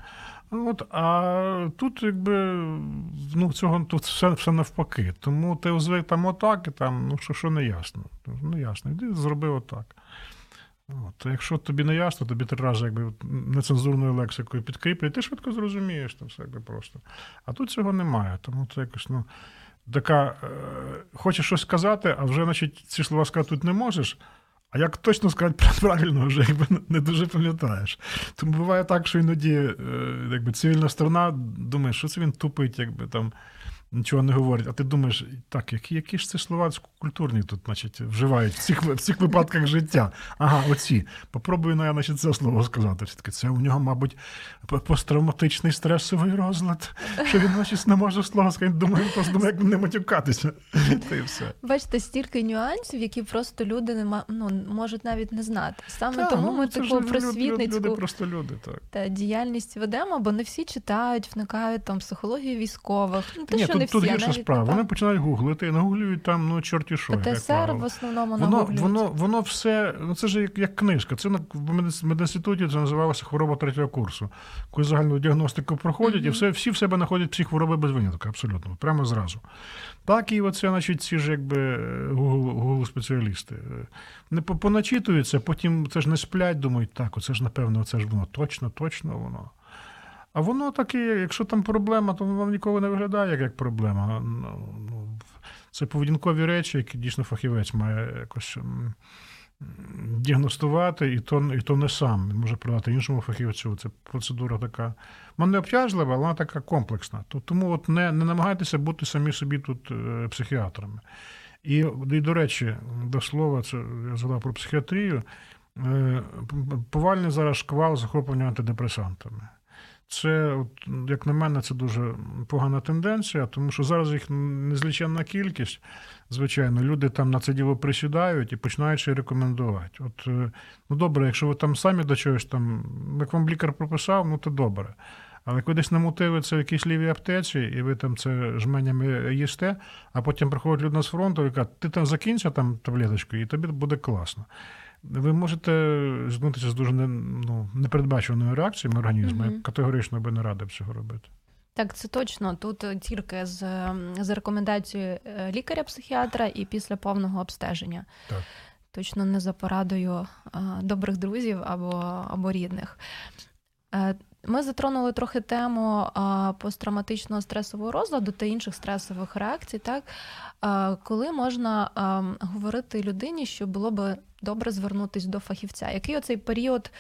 [SPEAKER 4] От, а тут, якби, ну, цього тут все, все навпаки. Тому ти звик там отак, і там, ну що, що не ясно. Ну, ясно, йди зроби отак. От, якщо тобі не ясно, тобі три рази якби, нецензурною лексикою підкріплять, ти швидко зрозумієш це все якби просто. А тут цього немає. Тому це якось, ну, така, е, хочеш щось сказати, а вже, значить, ці слова сказати тут не можеш. А як точно сказати правильно, вже якби не дуже пам'ятаєш. Тому буває так, що іноді е, якби, цивільна сторона думає, що це він тупить, якби там нічого не говорить. А ти думаєш, так, які, які ж це слова культурні тут, значить, вживають в цих, в цих випадках життя. Ага, оці. Попробую ну, я, значить, це слово сказати. Все-таки це у нього, мабуть, посттравматичний стресовий розлад, що він, значить, не може слово сказати. Думаю, просто думає, як не матюкатися. Та все.
[SPEAKER 3] Бачите, стільки нюансів, які просто люди не ма- ну, можуть навіть не знати. Саме
[SPEAKER 4] Та,
[SPEAKER 3] тому
[SPEAKER 4] ну,
[SPEAKER 3] ми таку просвітницьку
[SPEAKER 4] люди, просто люди, так.
[SPEAKER 3] та діяльність ведемо, бо не всі читають, вникають там психологію військових. Ну, те,
[SPEAKER 4] Ні,
[SPEAKER 3] що не
[SPEAKER 4] тут
[SPEAKER 3] всі, а
[SPEAKER 4] гірша справа. Вони починають гуглити, нагуглюють там, ну, чорті що.
[SPEAKER 3] ПТСР в основному
[SPEAKER 4] Воно,
[SPEAKER 3] нагуглюють.
[SPEAKER 4] воно, воно все, ну це ж як, як книжка. Це на в медінституті це називалося хвороба третього курсу. Коли загальну діагностику проходять, і все, всі в себе знаходять всі хвороби без винятку, абсолютно, прямо зразу. Так і оце, значить, ці ж якби Google, Google спеціалісти. Не по- поначитуються, потім це ж не сплять, думають, так, оце ж напевно, оце ж воно точно, точно воно. А воно таке, якщо там проблема, то воно ніколи не виглядає як, проблема. Ну, ну, Це поведінкові речі, які дійсно фахівець має якось м, м, діагностувати, і то, і то не сам. Він може продати іншому фахівцю. Це процедура така. Вона не обтяжлива, але вона така комплексна. Тому от не, не намагайтеся бути самі собі тут е, психіатрами. І, і до речі, до слова, це я згадав про психіатрію. е, Повальний зараз шквал захоплення антидепресантами. Це, як на мене, це дуже погана тенденція, тому що зараз їх незліченна кількість. Звичайно, люди там на це діло присідають і починають ще рекомендувати. От, е, ну добре, якщо ви там самі до чогось там, як вам лікар прописав, ну то добре. Але коли десь намотили це в якійсь лівій аптеці, і ви там це жменями їсте, а потім приходить людина з фронту і каже, ти там закінчи там таблеточку, і тобі буде класно. Ви можете зіткнутися з дуже не, ну, непередбачуваною реакціями організму. Я категорично би не радив цього робити.
[SPEAKER 3] Так, це точно. Тут е, тільки з, ем, з рекомендацією е, лікаря-психіатра і після повного обстеження.
[SPEAKER 4] Так.
[SPEAKER 3] Точно не за порадою е, добрих друзів або, або рідних. Ми затронули трохи тему посттравматичного стресового розладу та інших стресових реакцій, так коли можна говорити людині, що було би добре звернутися до фахівця. Який оцей період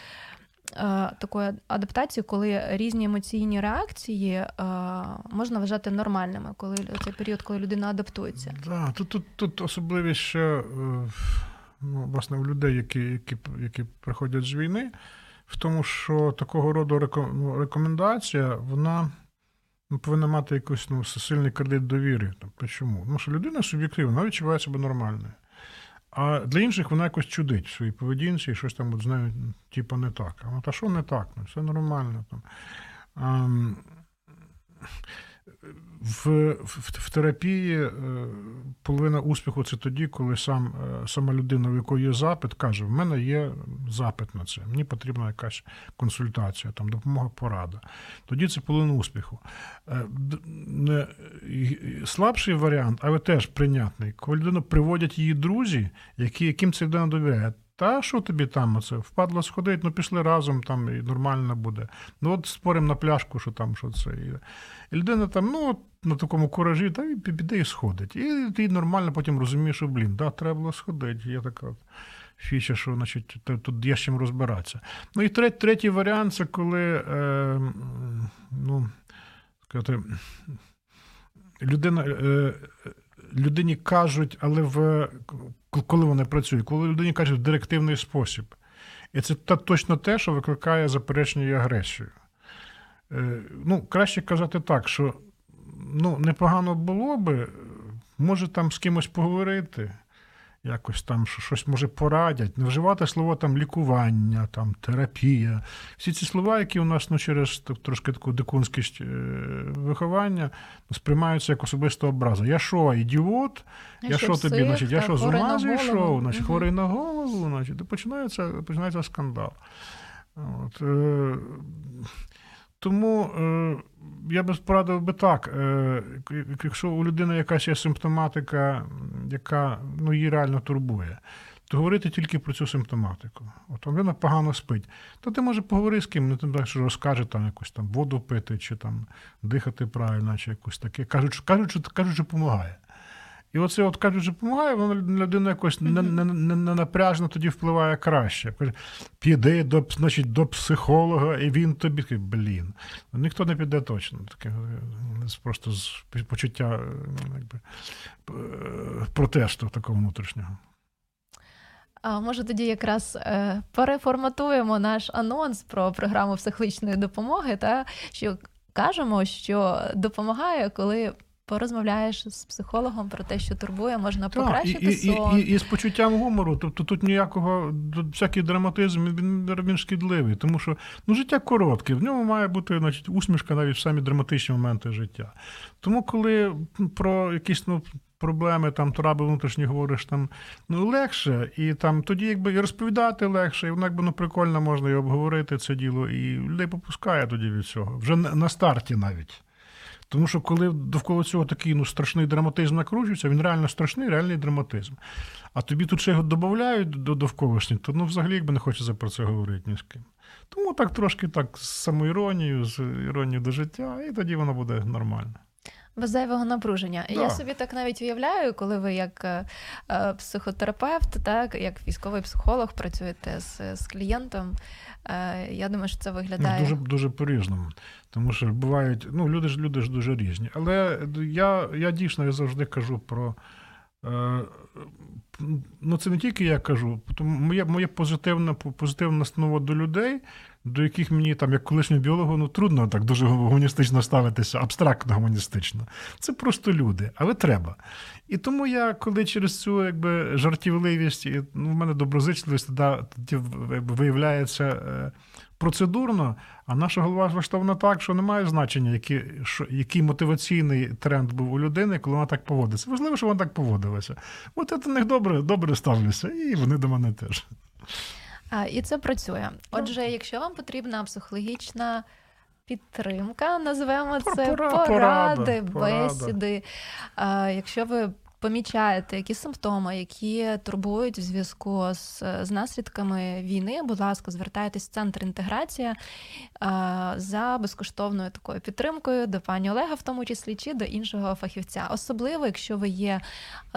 [SPEAKER 3] такої адаптації, коли різні емоційні реакції можна вважати нормальними, коли цей період, коли людина адаптується?
[SPEAKER 4] Да, тут, тут, тут особливість ще е, ну, власне, у людей, які, які, які приходять з війни, в тому, що такого роду ну, рекомендація, вона ну, повинна мати якийсь ну, сильний кредит довіри. Тобто, чому? Тому що людина суб'єктивна, вона відчуває себе нормальною. А для інших вона якось чудить в своїй поведінці і щось там от з нею, типу, не так. А та що не так? Ну, все нормально. Там. В, в, в терапії е, половина успіху це тоді, коли сам, е, сама людина, у якої є запит, каже: в мене є запит на це, мені потрібна якась консультація, там, допомога, порада. Тоді це половина успіху. Е, слабший варіант, але теж прийнятний, коли людину приводять її друзі, які, яким ця людина довіряє. Та що тобі там оце? Впадло сходить, ну пішли разом, там і нормально буде. Ну от споримо на пляшку, що там, що це. І, і людина там, ну, от на такому куражі, та й піде і сходить. І ти нормально потім розумієш, що, блін, да, треба було сходити. Є така фіча, що значить, тут є з чим розбиратися. Ну і третій, третій варіант це коли е, ну, сказати, людина, е, людині кажуть, але в коли вони працюють, коли людині кажуть в директивний спосіб. І це та, точно те, що викликає заперечення і агресію. Е, ну, краще казати так, що ну, непогано було би, може там з кимось поговорити, якось там що- щось може порадять, не вживати слово там лікування, там терапія. Всі ці слова, які у нас ну, через так, трошки таку дикунськість е, виховання сприймаються як особиста образа. Я що, ідіот? Я що тобі,
[SPEAKER 3] псих,
[SPEAKER 4] значить, я що з ума зійшов, значить, хворий на голову, значить, і починається, починається скандал. От, е, тому е, я би порадив би так, е, якщо у людини якась є симптоматика, яка ну, її реально турбує, то говорити тільки про цю симптоматику. От людина погано спить, то ти може поговори з ким, не так, що розкаже там якусь там воду пити, чи там дихати правильно, чи якось таке. Кажуть, що, кажуть, що допомагає. І оце, от кажуть, що допомагає, воно на людину якось не, не, не, не напряжно тоді впливає краще. Піди до, значить, до психолога, і він тобі каже, блін. Ніхто не піде точно. Таке е, просто з почуття е, якби, е, протесту такого внутрішнього.
[SPEAKER 3] А може тоді якраз переформатуємо наш анонс про програму психологічної допомоги, та що кажемо, що допомагає, коли порозмовляєш з психологом про те, що турбує, можна
[SPEAKER 4] Так,
[SPEAKER 3] покращити
[SPEAKER 4] і,
[SPEAKER 3] сон.
[SPEAKER 4] і, і, і з почуттям гумору. Тобто тут ніякого тут всякий драматизм він, він шкідливий, тому що ну, життя коротке, в ньому має бути значить, усмішка навіть в самі драматичні моменти життя. Тому, коли про якісь ну, проблеми, там траби внутрішні говориш, там ну легше, і там тоді якби і розповідати легше, і воно якби ну прикольно можна і обговорити це діло, і людей попускає тоді від цього. Вже на старті навіть. Тому що коли довкола цього такий ну, страшний драматизм накручується, він реально страшний, реальний драматизм. А тобі тут ще його додають до довколишніх, то ну взагалі якби не хочеться про це говорити ні з ким. Тому так трошки так з самоіронією, з іронією до життя, і тоді воно буде нормально.
[SPEAKER 3] Без зайвого напруження.
[SPEAKER 4] Да.
[SPEAKER 3] Я собі так навіть уявляю, коли ви як е, е, психотерапевт, так як військовий психолог працюєте з, з клієнтом. Е, я думаю, що це
[SPEAKER 4] Ну,
[SPEAKER 3] виглядає
[SPEAKER 4] дуже дуже по-різному. Тому що бувають, ну, люди ж люди ж дуже різні. Але я, я дійсно я завжди кажу про. Е, ну, це не тільки я кажу, тому моє, моє позитивне, позитивне настанова до людей, до яких мені, там, як колишньому біологу, ну трудно так дуже гуманістично ставитися, абстрактно гуманістично. Це просто люди, але треба. І тому я, коли через цю якби, жартівливість, ну, в мене доброзичливість тоді виявляється. Е, процедурно, а наша голова влаштована так, що немає значення, який, що, який мотиваційний тренд був у людини, коли вона так поводиться. Важливо, що вона так поводилася. От я до них добре, добре ставлюся, і вони до мене теж.
[SPEAKER 3] А, і це працює. Отже, якщо вам потрібна психологічна підтримка, називаємо це поради,
[SPEAKER 4] поради,
[SPEAKER 3] бесіди. А, якщо ви помічаєте якісь симптоми, які турбують в зв'язку з, з наслідками війни, будь ласка, звертайтесь в центр інтеграція а, за безкоштовною такою підтримкою до пані Олега, в тому числі чи до іншого фахівця. Особливо, якщо ви є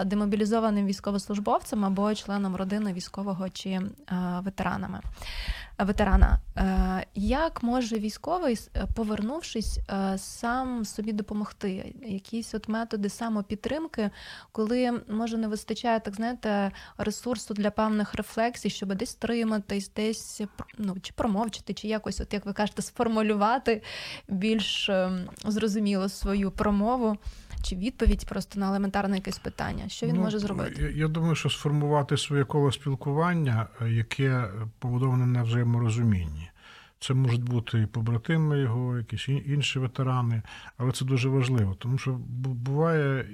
[SPEAKER 3] демобілізованим військовослужбовцем або членом родини військового чи а, ветеранами. Ветерана, Е, як може військовий, е, повернувшись, е, сам собі допомогти? Якісь от методи самопідтримки, коли може не вистачає, так знаєте, ресурсу для певних рефлексій, щоб десь триматись, десь ну, чи промовчити, чи якось, от як ви кажете, сформулювати більш ем, зрозуміло свою промову чи відповідь просто на елементарне якесь питання. Що він
[SPEAKER 4] Ну,
[SPEAKER 3] може зробити?
[SPEAKER 4] Я, я думаю, що сформувати своє коло спілкування, е, яке побудоване на взаєморозумінні. Це можуть бути і побратими його, якісь інші ветерани, але це дуже важливо, тому що буває,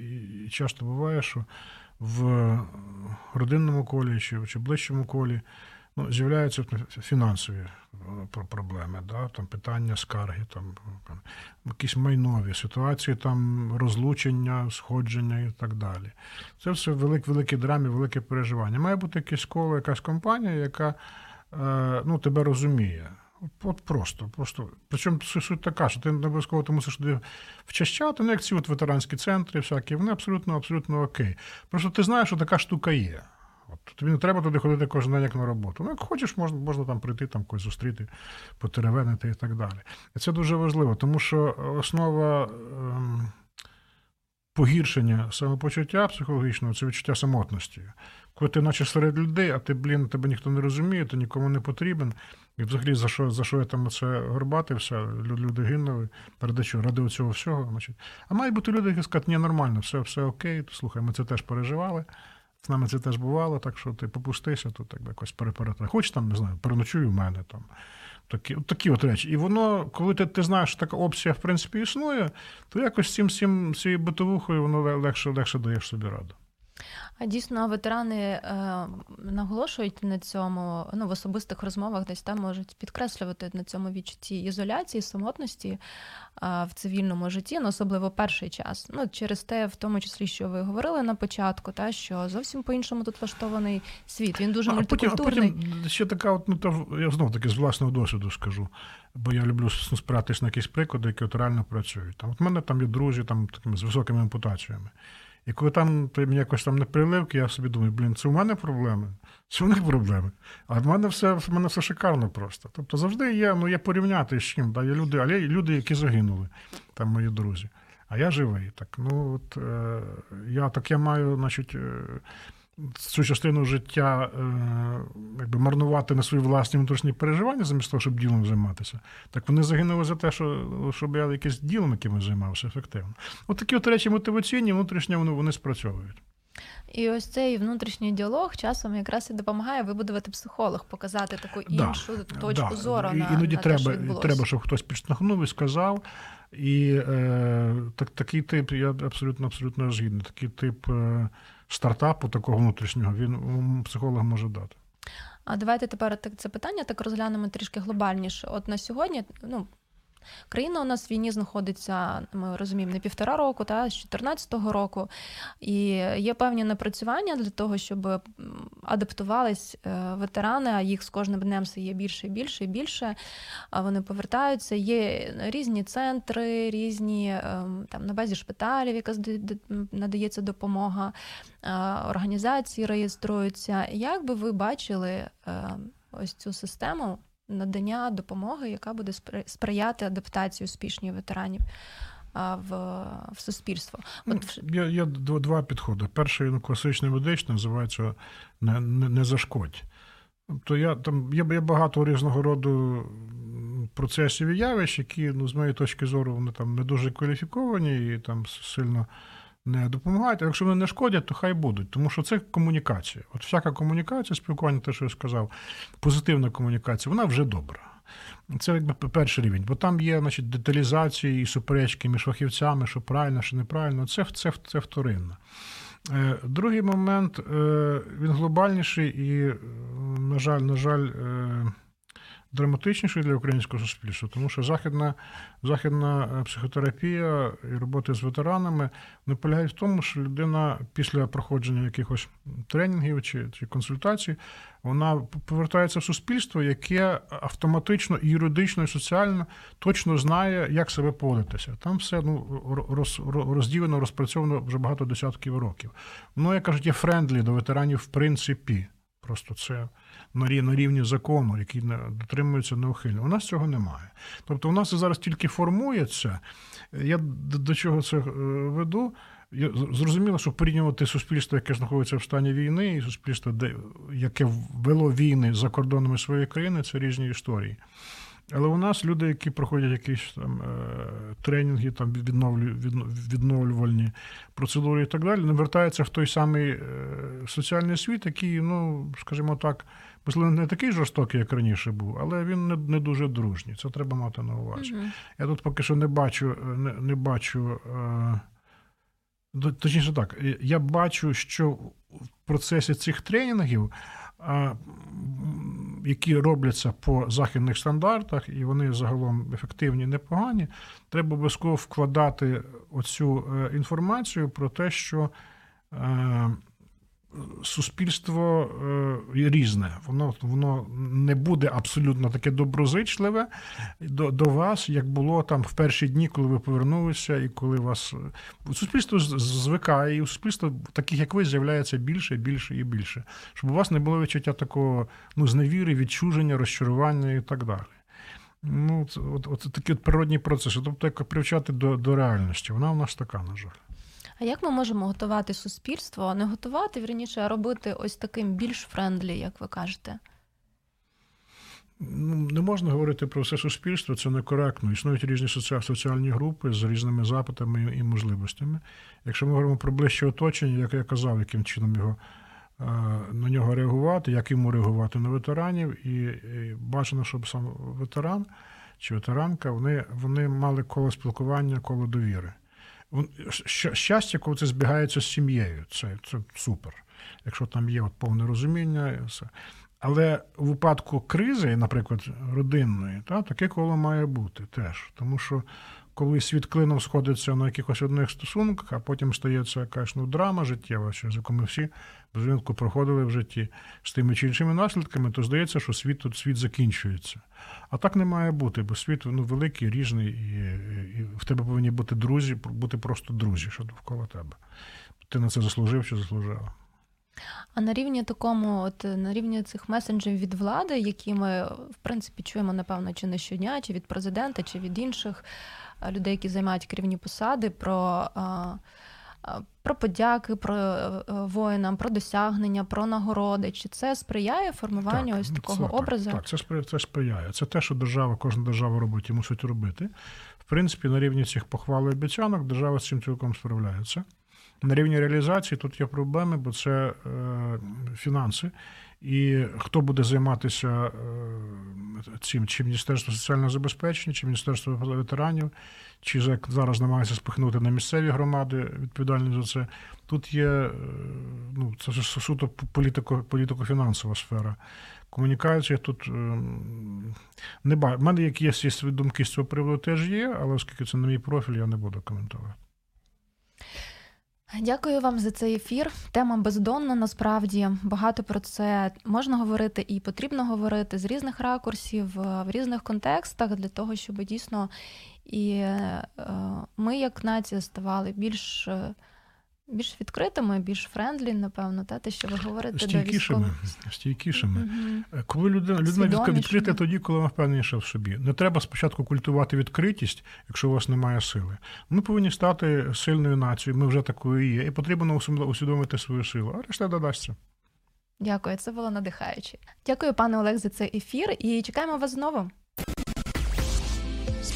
[SPEAKER 4] і часто буває, що в родинному колі чи, чи ближчому колі ну, з'являються фінансові е, проблеми, да? там питання скарги, там, якісь майнові ситуації, там розлучення, сходження і так далі. Це все велик, великі драмі, велике переживання. Має бути якесь коло, якась компанія, яка е, ну, тебе розуміє. От, просто, просто. Причому суть така, що ти не обов'язково ти мусиш туди вчащати, ну як ці от ветеранські центри, всякі, вони абсолютно, абсолютно окей. Просто ти знаєш, що така штука є. От тобі не треба туди ходити кожен день як на роботу. Ну, як хочеш, можна, можна там прийти, там когось зустріти, потеревенити і так далі. І це дуже важливо, тому що основа ем, погіршення самопочуття психологічного це відчуття самотності. Коли ти наче серед людей, а ти, блін, тебе ніхто не розуміє, ти нікому не потрібен. І взагалі за що, за що я там це горбатився, лю- люди гинули, ради чого? Ради цього всього. Значить. А мають бути люди, які скажуть, ні, нормально, все, все окей, слухай, ми це теж переживали. З нами це теж бувало, так що ти попустися, тут так якось переперети. Хоч там, не знаю, переночуй у мене там. Такі, от такі от речі. І воно, коли ти, ти знаєш, що така опція, в принципі, існує, то якось цим, цим, цією битовухою воно легше, легше даєш собі раду.
[SPEAKER 3] А дійсно ветерани е, наголошують на цьому ну, в особистих розмовах, десь там можуть підкреслювати на цьому відчутті ізоляції, самотності е, в цивільному житті, ну, особливо перший час. Ну, через те, в тому числі, що ви говорили на початку, та що зовсім по-іншому тут влаштований світ. Він дуже
[SPEAKER 4] а потім, а
[SPEAKER 3] мультикультурний.
[SPEAKER 4] потім ще така, от, ну, то, я знов таки з власного досвіду скажу, бо я люблю ну, спиратись на якісь приклади, які от реально працюють. Там, от мене там є друзі там, такими, з високими ампутаціями. І коли там то мені якось там не приливки, я собі думаю, блін, це в мене проблеми, це в них проблеми. А в мене все, в мене все шикарно просто. Тобто завжди є, ну є порівняти з чим. Да, є люди, але є люди, які загинули, там мої друзі. А я живий. Так, ну от е, я так я маю, значить, е, цю частину життя е, якби марнувати на свої власні внутрішні переживання, замість того, щоб ділом займатися. Так вони загинули за те, що щоб я якесь ділом якимось займався ефективно. От такі от речі мотиваційні, внутрішньо вони, вони спрацьовують.
[SPEAKER 3] І ось цей внутрішній діалог часом якраз і допомагає вибудувати психолог, показати таку
[SPEAKER 4] Да,
[SPEAKER 3] іншу точку
[SPEAKER 4] да.
[SPEAKER 3] зору.
[SPEAKER 4] І,
[SPEAKER 3] на,
[SPEAKER 4] іноді
[SPEAKER 3] на
[SPEAKER 4] треба,
[SPEAKER 3] те, що
[SPEAKER 4] треба, щоб хтось підштовхнув і сказав. І е, так, такий тип, я абсолютно абсолютно згідний. Такий тип е, стартапу такого внутрішнього він психолог може дати.
[SPEAKER 3] А давайте тепер так це питання так розглянемо трішки глобальніше. От на сьогодні, ну. Країна у нас в війні знаходиться, ми розуміємо, не півтора року, та з 2014 року, і є певні напрацювання для того, щоб адаптувались е, ветерани, а їх з кожним днем все є більше і більше і більше. Вони повертаються. Є різні центри, різні ем, там на базі шпиталів, яка надається допомога, організації реєструються. Як би ви бачили е, ось цю систему надання допомоги, яка буде спри- сприяти адаптації успішній ветеранів в, в суспільство? От
[SPEAKER 4] Ну, Є, є два підходи. Перший ну, класичний медичний, називається не, не, не зашкодь. Тобто я, там, є, є багато різного роду процесів і явищ, які, ну, з моєї точки зору, вони там не дуже кваліфіковані і там сильно не допомагають. А якщо вони не шкодять, то хай будуть. Тому що це комунікація. От всяка комунікація, спілкування, те, що я сказав, позитивна комунікація, вона вже добра. Це якби перший рівень, бо там є значить, деталізації і суперечки між фахівцями, що правильно, що неправильно. Це, це, це вторинно. Е, Другий момент, е, він глобальніший і, е, на жаль, на жаль, е, драматичніший для українського суспільства, тому що західна, західна е, психотерапія і роботи з ветеранами не полягають в тому, що людина після проходження якихось тренінгів чи, чи консультацій вона повертається в суспільство, яке автоматично і юридично, і соціально точно знає, як себе поводитися. Там все ну, роз, розділено, розпрацьовано вже багато десятків років. Воно, як кажуть, є friendly до ветеранів в принципі. Просто це на рі- на рівні закону, який дотримується неухильно. У нас цього немає. Тобто, у нас зараз тільки формується. Я до чого це е, веду? Я зрозуміло, що порівнювати суспільство, яке знаходиться в стані війни, і суспільство, яке вело війни за кордонами своєї країни, це різні історії. Але у нас люди, які проходять якісь там е, тренінги, там відновлювальні процедури і так далі, не вертаються в той самий е, соціальний світ, який, ну, скажімо так, можливо, не такий жорстокий, як раніше був, але він не, не дуже дружній. Це треба мати на увазі.
[SPEAKER 3] Мгм.
[SPEAKER 4] Я тут поки що не бачу, не, не бачу. Е, точніше так, я бачу, що в процесі цих тренінгів, які робляться по західних стандартах, і вони загалом ефективні, непогані, треба обов'язково вкладати оцю е, інформацію про те, що е, суспільство е, різне. Воно воно не буде абсолютно таке доброзичливе до, до вас, як було там в перші дні, коли ви повернулися, і коли вас е, суспільство звикає, і у суспільства таких, як ви, з'являється більше, більше і більше. Щоб у вас не було відчуття такого ну, зневіри, відчуження, розчарування і так далі. Ну, це, от, от такі от природні процеси. Тобто, як привчати до, до реальності. Вона у нас така, на жаль.
[SPEAKER 3] А як ми можемо готувати суспільство, не готувати, вірніше, а робити ось таким більш friendly, як ви кажете?
[SPEAKER 4] Ну, не можна говорити про все суспільство, це некоректно. Існують різні соціальні групи з різними запитами і можливостями. Якщо ми говоримо про ближче оточення, як я казав, яким чином його е, на нього реагувати, як йому реагувати на ветеранів, і, бажано, щоб сам ветеран чи ветеранка вони, вони мали коло спілкування, коло довіри. Щастя, коли це збігається з сім'єю, це, це супер. Якщо там є от повне розуміння, все. Але в випадку кризи, наприклад, родинної, та, таке коло має бути теж. Тому що коли світ клином сходиться на якихось одних стосунках, а потім стається якась ну, драма життєва, через яку ми всі без проходили в житті з тими чи іншими наслідками, то здається, що світ тут світ закінчується. А так не має бути, бо світ ну, великий, різний, і, і в тебе повинні бути друзі, бути просто друзі, що довкола тебе. Ти на це заслужив чи заслужила.
[SPEAKER 3] А на рівні такому, от на рівні цих месенджів від влади, які ми в принципі чуємо, напевно, чи не щодня, чи від президента, чи від інших е, людей, які займають керівні посади, про, е, е, про подяки, про е, воїнам, про досягнення, про нагороди. Чи це сприяє формуванню ось
[SPEAKER 4] ну,
[SPEAKER 3] такого
[SPEAKER 4] це,
[SPEAKER 3] образу?
[SPEAKER 4] Так, так це, це сприяє. Це те, що держава, кожна держава робить і мусить робити. В принципі, на рівні цих похвал і обіцянок держава з цим цілком справляється. На рівні реалізації тут є проблеми, бо це е, фінанси. І хто буде займатися е, цим, чи Міністерство соціального забезпечення, чи Міністерство ветеранів, чи як зараз намагається спихнути на місцеві громади відповідальність за це. Тут є е, ну, це ж суто політико, політико-фінансова сфера. Комунікація тут ем, не ба. У мене які є думки з цього приводу теж є, але оскільки це не мій профіль, я не буду коментувати.
[SPEAKER 3] Дякую вам за цей ефір. Тема бездонна. Насправді багато про це можна говорити і потрібно говорити з різних ракурсів, е, в різних контекстах для того, щоб дійсно і е, ми, як нація, ставали більш. е, Більш відкритими, більш friendly, напевно, та те, що ви говорите до
[SPEAKER 4] Стійкішими.
[SPEAKER 3] військових.
[SPEAKER 4] Стійкішими. Е, Коли людина, людина відкри- відкрита тоді, коли вона впевненіша в собі. Не треба спочатку культивувати відкритість, якщо у вас немає сили. Ми повинні стати сильною нацією, ми вже такою є, і потрібно усвідомити свою силу, а решта додасться.
[SPEAKER 3] Дякую, це було надихаюче. Дякую, пане Олег, за цей ефір і чекаємо вас знову.